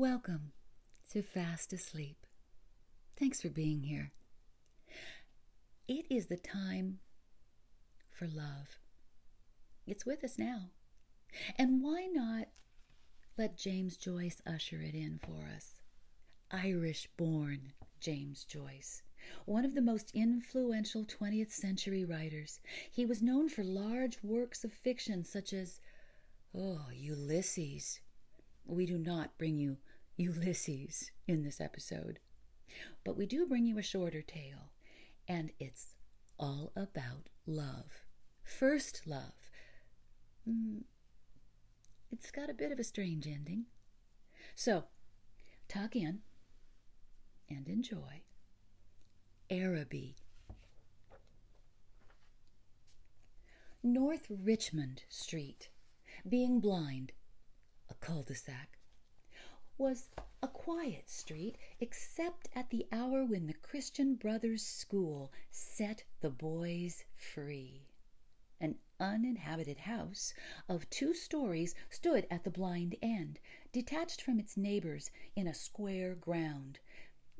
Welcome to Fast Asleep. Thanks for being here. It is the time for love. It's with us now. And why not let James Joyce usher it in for us? Irish born James Joyce, one of the most influential 20th century writers. He was known for large works of fiction such as, oh, Ulysses. We do not bring you Ulysses in this episode, but we do bring you a shorter tale, and it's all about love. First love. Mm, it's got a bit of a strange ending. So, tuck in and enjoy Araby. North Richmond Street, being blind, a cul de sac, was a quiet street except at the hour when the Christian Brothers School set the boys free. An uninhabited house of two stories stood at the blind end, detached from its neighbors in a square ground.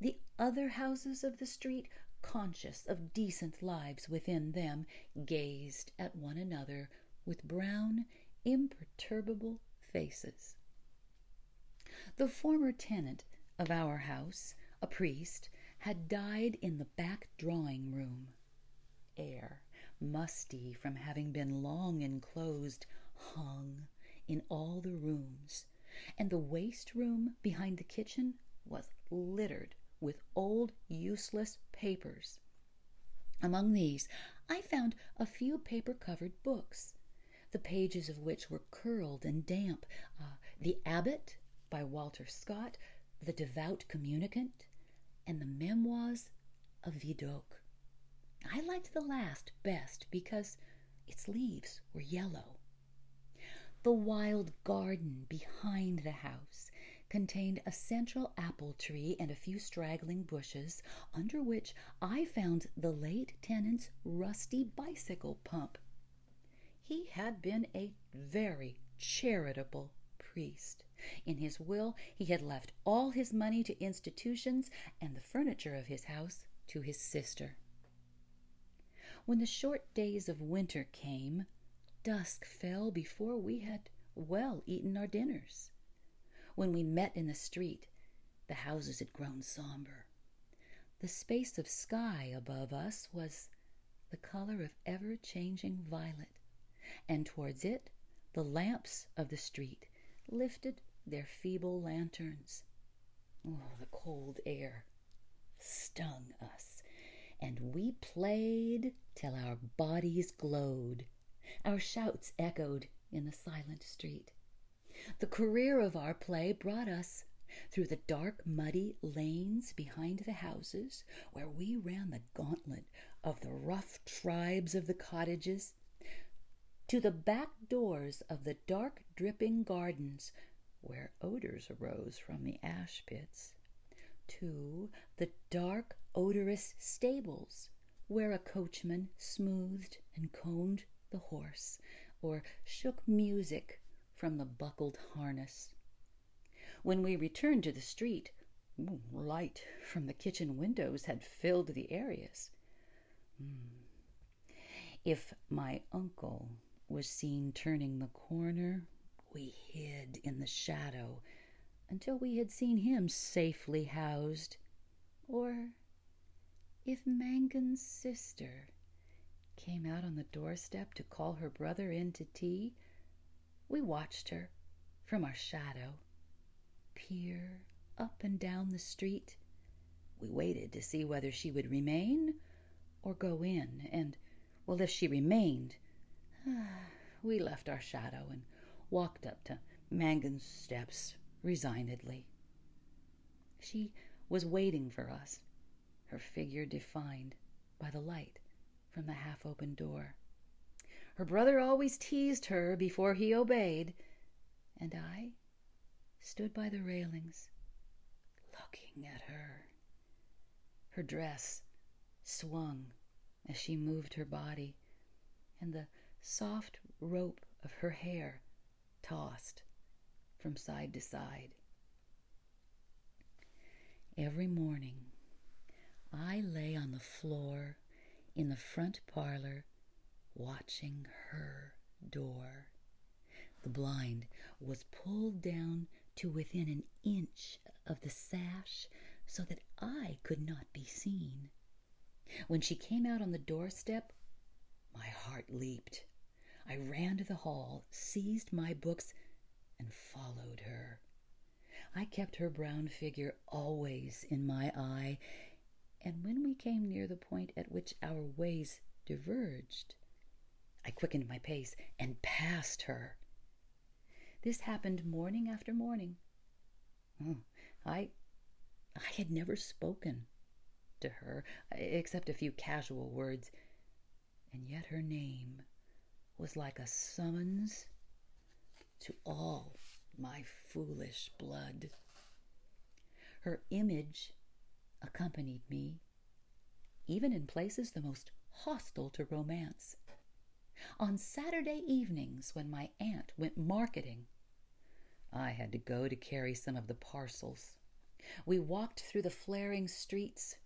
The other houses of the street, conscious of decent lives within them, gazed at one another with brown, imperturbable faces. The former tenant of our house, a priest, had died in the back drawing room. Air, musty from having been long enclosed, hung in all the rooms, and the waste room behind the kitchen was littered with old useless papers. Among these I found a few paper covered books, the pages of which were curled and damp. Uh, the Abbot by Walter Scott, The Devout Communicant, and the Memoirs of Vidocq. I liked the last best because its leaves were yellow. The wild garden behind the house contained a central apple tree and a few straggling bushes, under which I found the late tenant's rusty bicycle pump. He had been a very charitable priest. In his will, he had left all his money to institutions and the furniture of his house to his sister. When the short days of winter came, dusk fell before we had well eaten our dinners. When we met in the street, the houses had grown somber. The space of sky above us was the color of ever changing violet, and towards it the lamps of the street lifted their feeble lanterns. Oh, the cold air stung us, and we played till our bodies glowed. Our shouts echoed in the silent street. The career of our play brought us through the dark, muddy lanes behind the houses, where we ran the gauntlet of the rough tribes of the cottages, to the back doors of the dark, dripping gardens, where odors arose from the ash pits, to the dark, odorous stables, where a coachman smoothed and combed the horse, or shook music from the buckled harness. When we returned to the street, light from the kitchen windows had filled the areas. Hmm. If my uncle was seen turning the corner, we hid in the shadow until we had seen him safely housed. Or if Mangan's sister came out on the doorstep to call her brother in to tea, we watched her from our shadow peer up and down the street. We waited to see whether she would remain or go in, and, well, if she remained, we left our shadow and walked up to Mangan's steps resignedly. She was waiting for us, her figure defined by the light from the half open door. Her brother always teased her before he obeyed, and I stood by the railings, looking at her. Her dress swung as she moved her body, and the soft rope of her hair tossed from side to side. Every morning, I lay on the floor in the front parlor watching her door. The blind was pulled down to within an inch of the sash so that I could not be seen. When she came out on the doorstep, my heart leaped. I ran to the hall, seized my books, and followed her. I kept her brown figure always in my eye, and when we came near the point at which our ways diverged, I quickened my pace and passed her. This happened morning after morning. Oh, I, I had never spoken to her except a few casual words, and yet her name was like a summons to all my foolish blood. Her image accompanied me, even in places the most hostile to romance. On Saturday evenings, when my aunt went marketing, I had to go to carry some of the parcels. We walked through the flaring streets,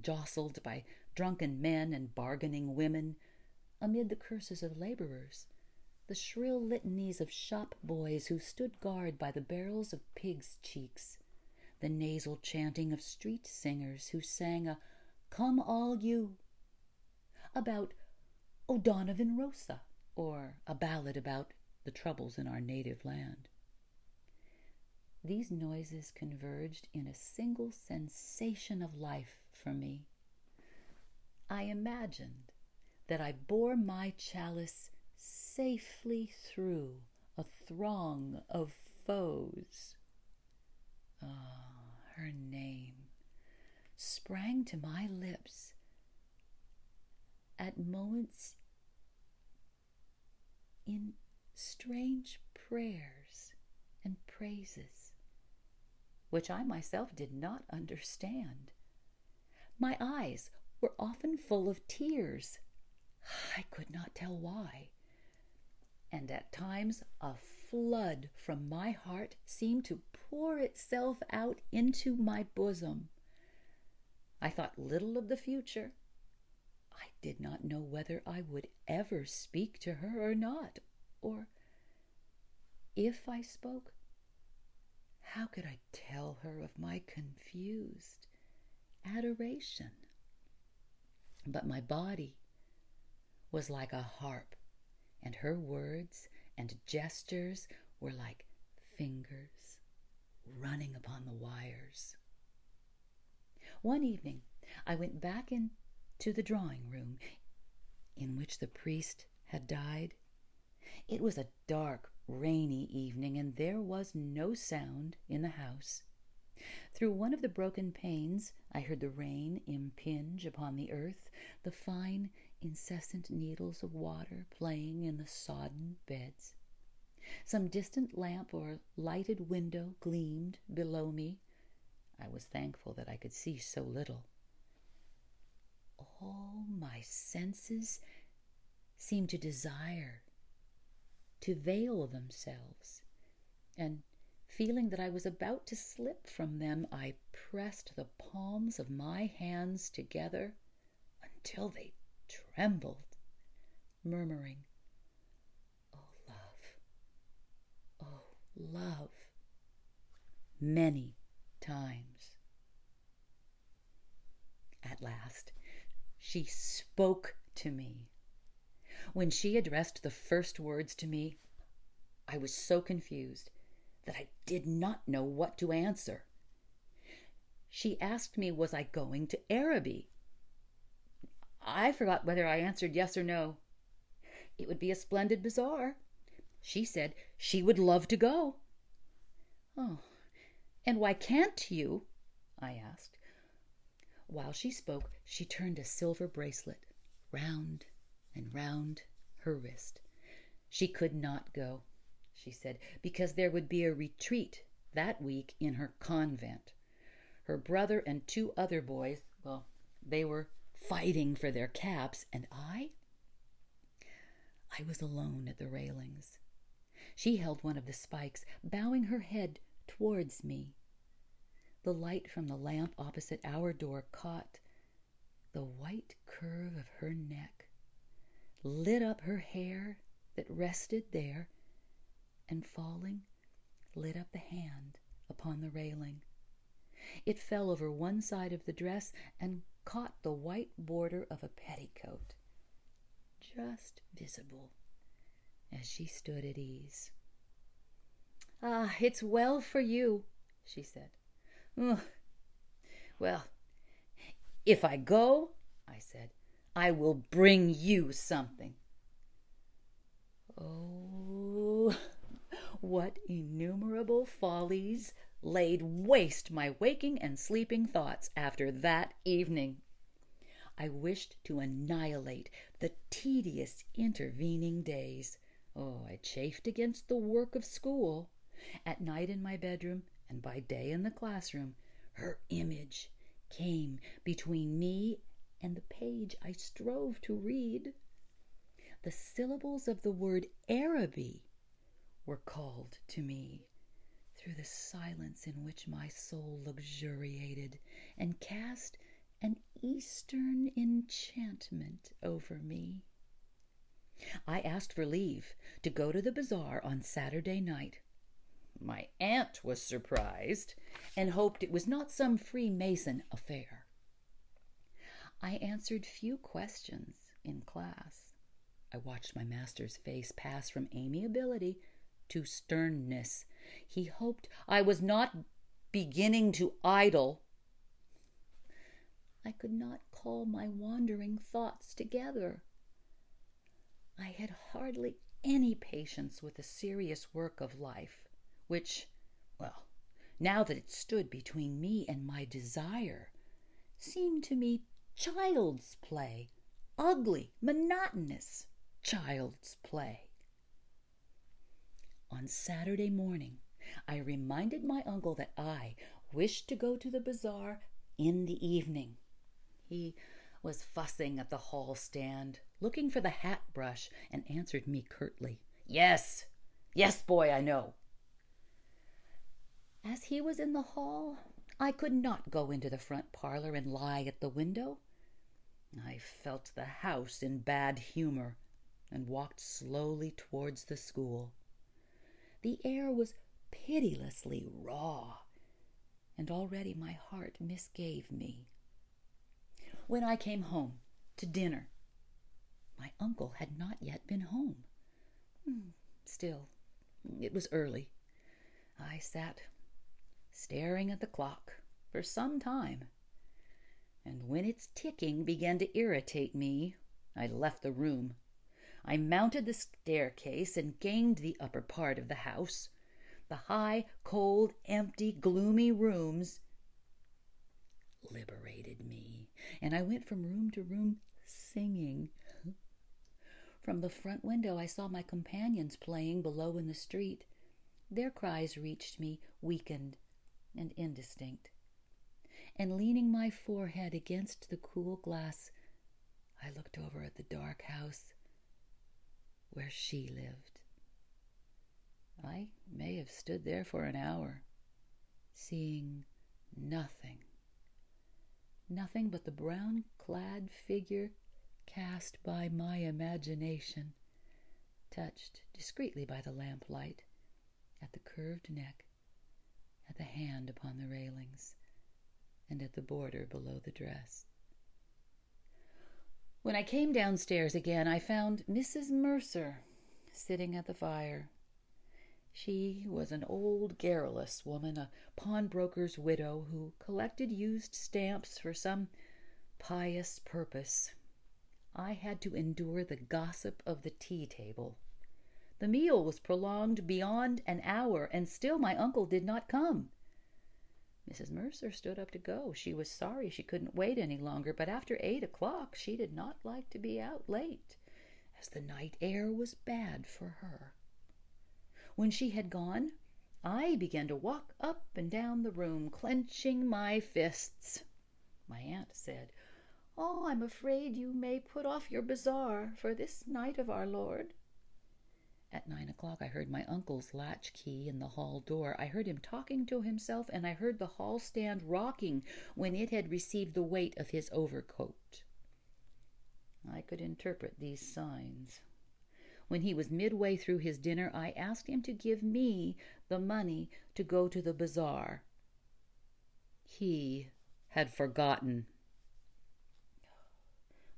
jostled by drunken men and bargaining women, amid the curses of laborers the shrill litanies of shop boys who stood guard by the barrels of pigs' cheeks, the nasal chanting of street singers who sang a Come All You about O'Donovan Rossa or a ballad about the troubles in our native land. These noises converged in a single sensation of life for me. I imagined that I bore my chalice safely through a throng of foes. Ah, oh, her name sprang to my lips at moments in strange prayers and praises, which I myself did not understand. My eyes were often full of tears. I could not tell why and at times a flood from my heart seemed to pour itself out into my bosom. I thought little of the future. I did not know whether I would ever speak to her or not, or if I spoke, how could I tell her of my confused adoration? But my body was like a harp and her words and gestures were like fingers running upon the wires. One evening, I went back into the drawing room in which the priest had died. It was a dark, rainy evening, and there was no sound in the house. Through one of the broken panes, I heard the rain impinge upon the earth, the fine, incessant needles of water playing in the sodden beds. Some distant lamp or lighted window gleamed below me. I was thankful that I could see so little. All my senses seemed to desire to veil themselves, and feeling that I was about to slip from them, I pressed the palms of my hands together until they trembled, murmuring, Oh, love, oh, love, many times. At last, she spoke to me. When she addressed the first words to me, I was so confused that I did not know what to answer. She asked me, Was I going to Araby? I forgot whether I answered yes or no. It would be a splendid bazaar. She said she would love to go. Oh, and why can't you? I asked. While she spoke, she turned a silver bracelet round and round her wrist. She could not go, she said, because there would be a retreat that week in her convent. Her brother and two other boys, well, they were fighting for their caps, and I? I was alone at the railings. She held one of the spikes, bowing her head towards me. the light from the lamp opposite our door caught the white curve of her neck, lit up her hair that rested there, and falling, lit up the hand upon the railing. It fell over one side of the dress and caught the white border of a petticoat, just visible as she stood at ease. Ah, it's well for you, she said. Well, if I go, I said, I will bring you something. Oh, what innumerable follies laid waste my waking and sleeping thoughts after that evening. I wished to annihilate the tedious intervening days. Oh, I chafed against the work of school. At night in my bedroom, and by day in the classroom, her image came between me and the page I strove to read. The syllables of the word Araby were called to me through the silence in which my soul luxuriated and cast an Eastern enchantment over me. I asked for leave to go to the bazaar on Saturday night. My aunt was surprised and hoped it was not some Freemason affair. I answered few questions in class. I watched my master's face pass from amiability to sternness. He hoped I was not beginning to idle. I could not call my wandering thoughts together. I had hardly any patience with the serious work of life, which, well, now that it stood between me and my desire, seemed to me child's play, ugly, monotonous child's play. On Saturday morning, I reminded my uncle that I wished to go to the bazaar in the evening. He was fussing at the hall stand, looking for the hat brush, and answered me curtly, Yes, yes, boy, I know. As he was in the hall, I could not go into the front parlor and lie at the window. I felt the house in bad humor and walked slowly towards the school. The air was pitilessly raw, and already my heart misgave me. When I came home to dinner, my uncle had not yet been home. Hmm, still, it was early. I sat staring at the clock for some time, and when its ticking began to irritate me, I left the room. I mounted the staircase and gained the upper part of the house. The high, cold, empty, gloomy rooms liberated me, and I went from room to room singing. From the front window, I saw my companions playing below in the street. Their cries reached me, weakened and indistinct. And leaning my forehead against the cool glass, I looked over at the dark house where she lived. I may have stood there for an hour, seeing nothing nothing but the brown clad figure cast by my imagination, touched discreetly by the lamplight, at the curved neck, at the hand upon the railings, and at the border below the dress. When I came downstairs again, I found Mrs. Mercer sitting at the fire. She was an old garrulous woman, a pawnbroker's widow, who collected used stamps for some pious purpose. I had to endure the gossip of the tea table. The meal was prolonged beyond an hour, and still my uncle did not come. Mrs. Mercer stood up to go. She was sorry she couldn't wait any longer, but after eight o'clock she did not like to be out late, as the night air was bad for her. When she had gone, I began to walk up and down the room, clenching my fists. My aunt said, Oh, I'm afraid you may put off your bazaar for this night of our Lord. At nine o'clock, I heard my uncle's latch key in the hall door. I heard him talking to himself, and I heard the hall stand rocking when it had received the weight of his overcoat. I could interpret these signs. When he was midway through his dinner, I asked him to give me the money to go to the bazaar. He had forgotten.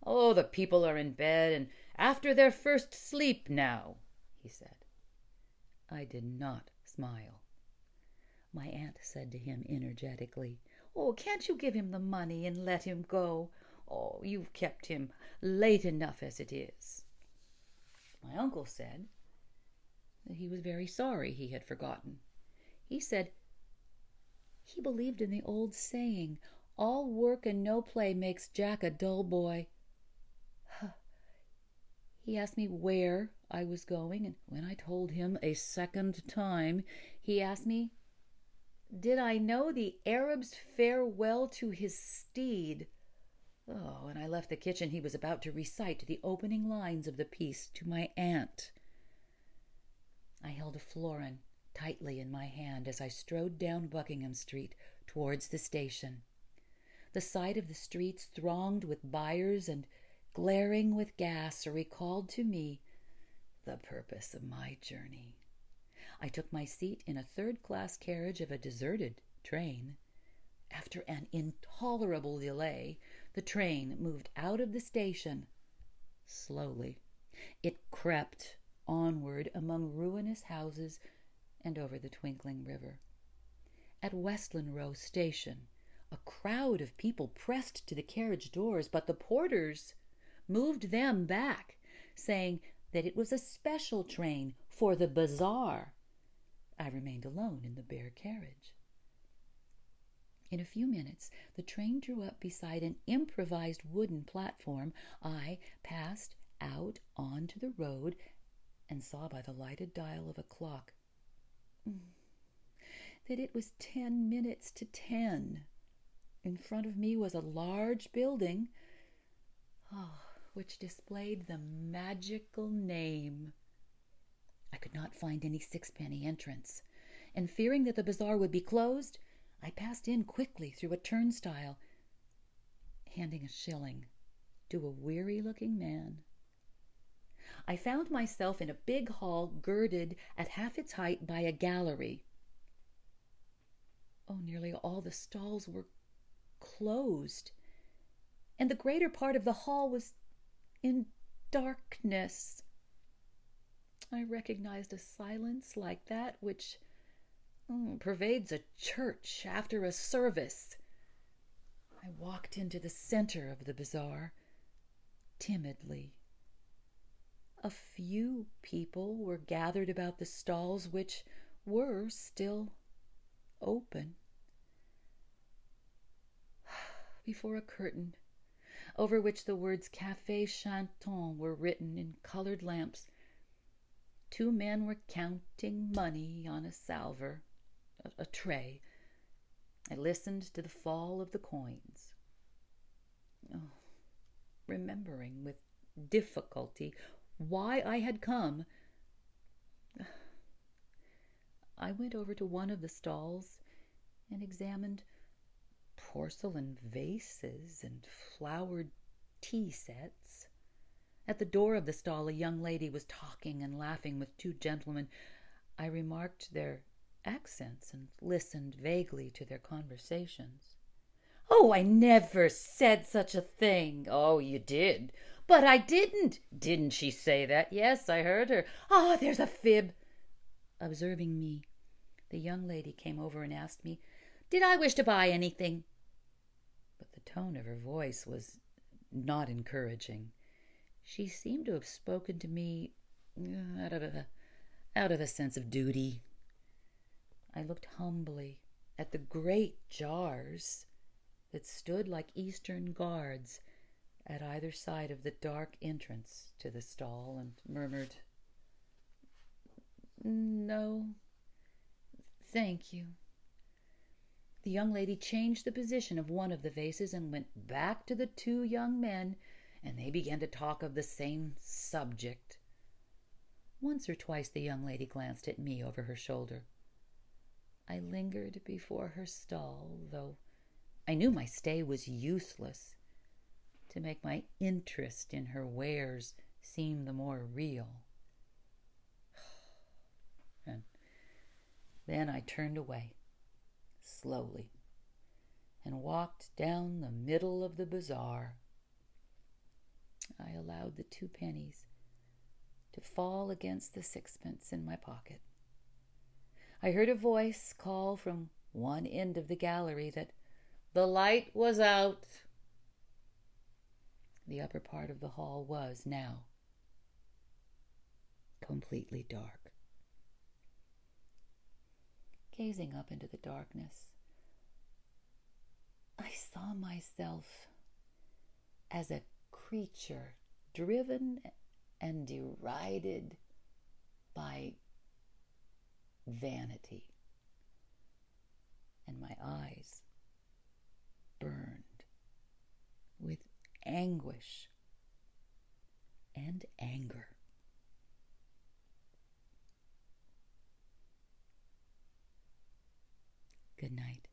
Oh, the people are in bed and after their first sleep now, he said. I did not smile. My aunt said to him energetically, Oh, can't you give him the money and let him go? Oh, you've kept him late enough as it is. My uncle said that he was very sorry he had forgotten. He said he believed in the old saying, all work and no play makes Jack a dull boy. He asked me where I was going, and when I told him a second time, he asked me, Did I know the Arab's farewell to his steed? Oh, when I left the kitchen, he was about to recite the opening lines of the piece to my aunt. I held a florin tightly in my hand as I strode down Buckingham Street towards the station. The sight of the streets thronged with buyers and glaring with gas recalled to me the purpose of my journey. I took my seat in a third class carriage of a deserted train. After an intolerable delay, the train moved out of the station slowly. It crept onward among ruinous houses and over the twinkling river. At Westland Row Station, a crowd of people pressed to the carriage doors, but the porters moved them back, saying that it was a special train for the bazaar. I remained alone in the bare carriage. In a few minutes, the train drew up beside an improvised wooden platform. I passed out onto the road and saw by the lighted dial of a clock mm, that it was ten minutes to ten. In front of me was a large building oh, which displayed the magical name. I could not find any sixpenny entrance, and fearing that the bazaar would be closed, I passed in quickly through a turnstile, handing a shilling to a weary looking man. I found myself in a big hall girded at half its height by a gallery. Oh, nearly all the stalls were closed, and the greater part of the hall was in darkness. I recognized a silence like that which oh, pervades a church after a service. I walked into the center of the bazaar timidly. A few people were gathered about the stalls which were still open. Before a curtain over which the words Café Chantant were written in colored lamps, two men were counting money on a salver, a, a tray. I listened to the fall of the coins. Oh, remembering with difficulty why I had come, I went over to one of the stalls and examined porcelain vases and flowered tea sets. At the door of the stall, a young lady was talking and laughing with two gentlemen. I remarked their accents and listened vaguely to their conversations. Oh, I never said such a thing. Oh, you did. But I didn't. Didn't she say that? Yes, I heard her. Ah, oh, there's a fib. Observing me, the young lady came over and asked me, Did I wish to buy anything? But the tone of her voice was not encouraging. She seemed to have spoken to me uh, out of a out of a sense of duty. I looked humbly at the great jars that stood like Eastern guards at either side of the dark entrance to the stall and murmured, No, thank you. The young lady changed the position of one of the vases and went back to the two young men, and they began to talk of the same subject. Once or twice the young lady glanced at me over her shoulder. I lingered before her stall, though I knew my stay was useless to make my interest in her wares seem the more real. And then I turned away, slowly, and walked down the middle of the bazaar. I allowed the two pennies to fall against the sixpence in my pocket. I heard a voice call from one end of the gallery that the light was out. The upper part of the hall was now completely dark. Gazing up into the darkness, I saw myself as a creature driven and derided by vanity. And my eyes burned with anguish and anger. Good night.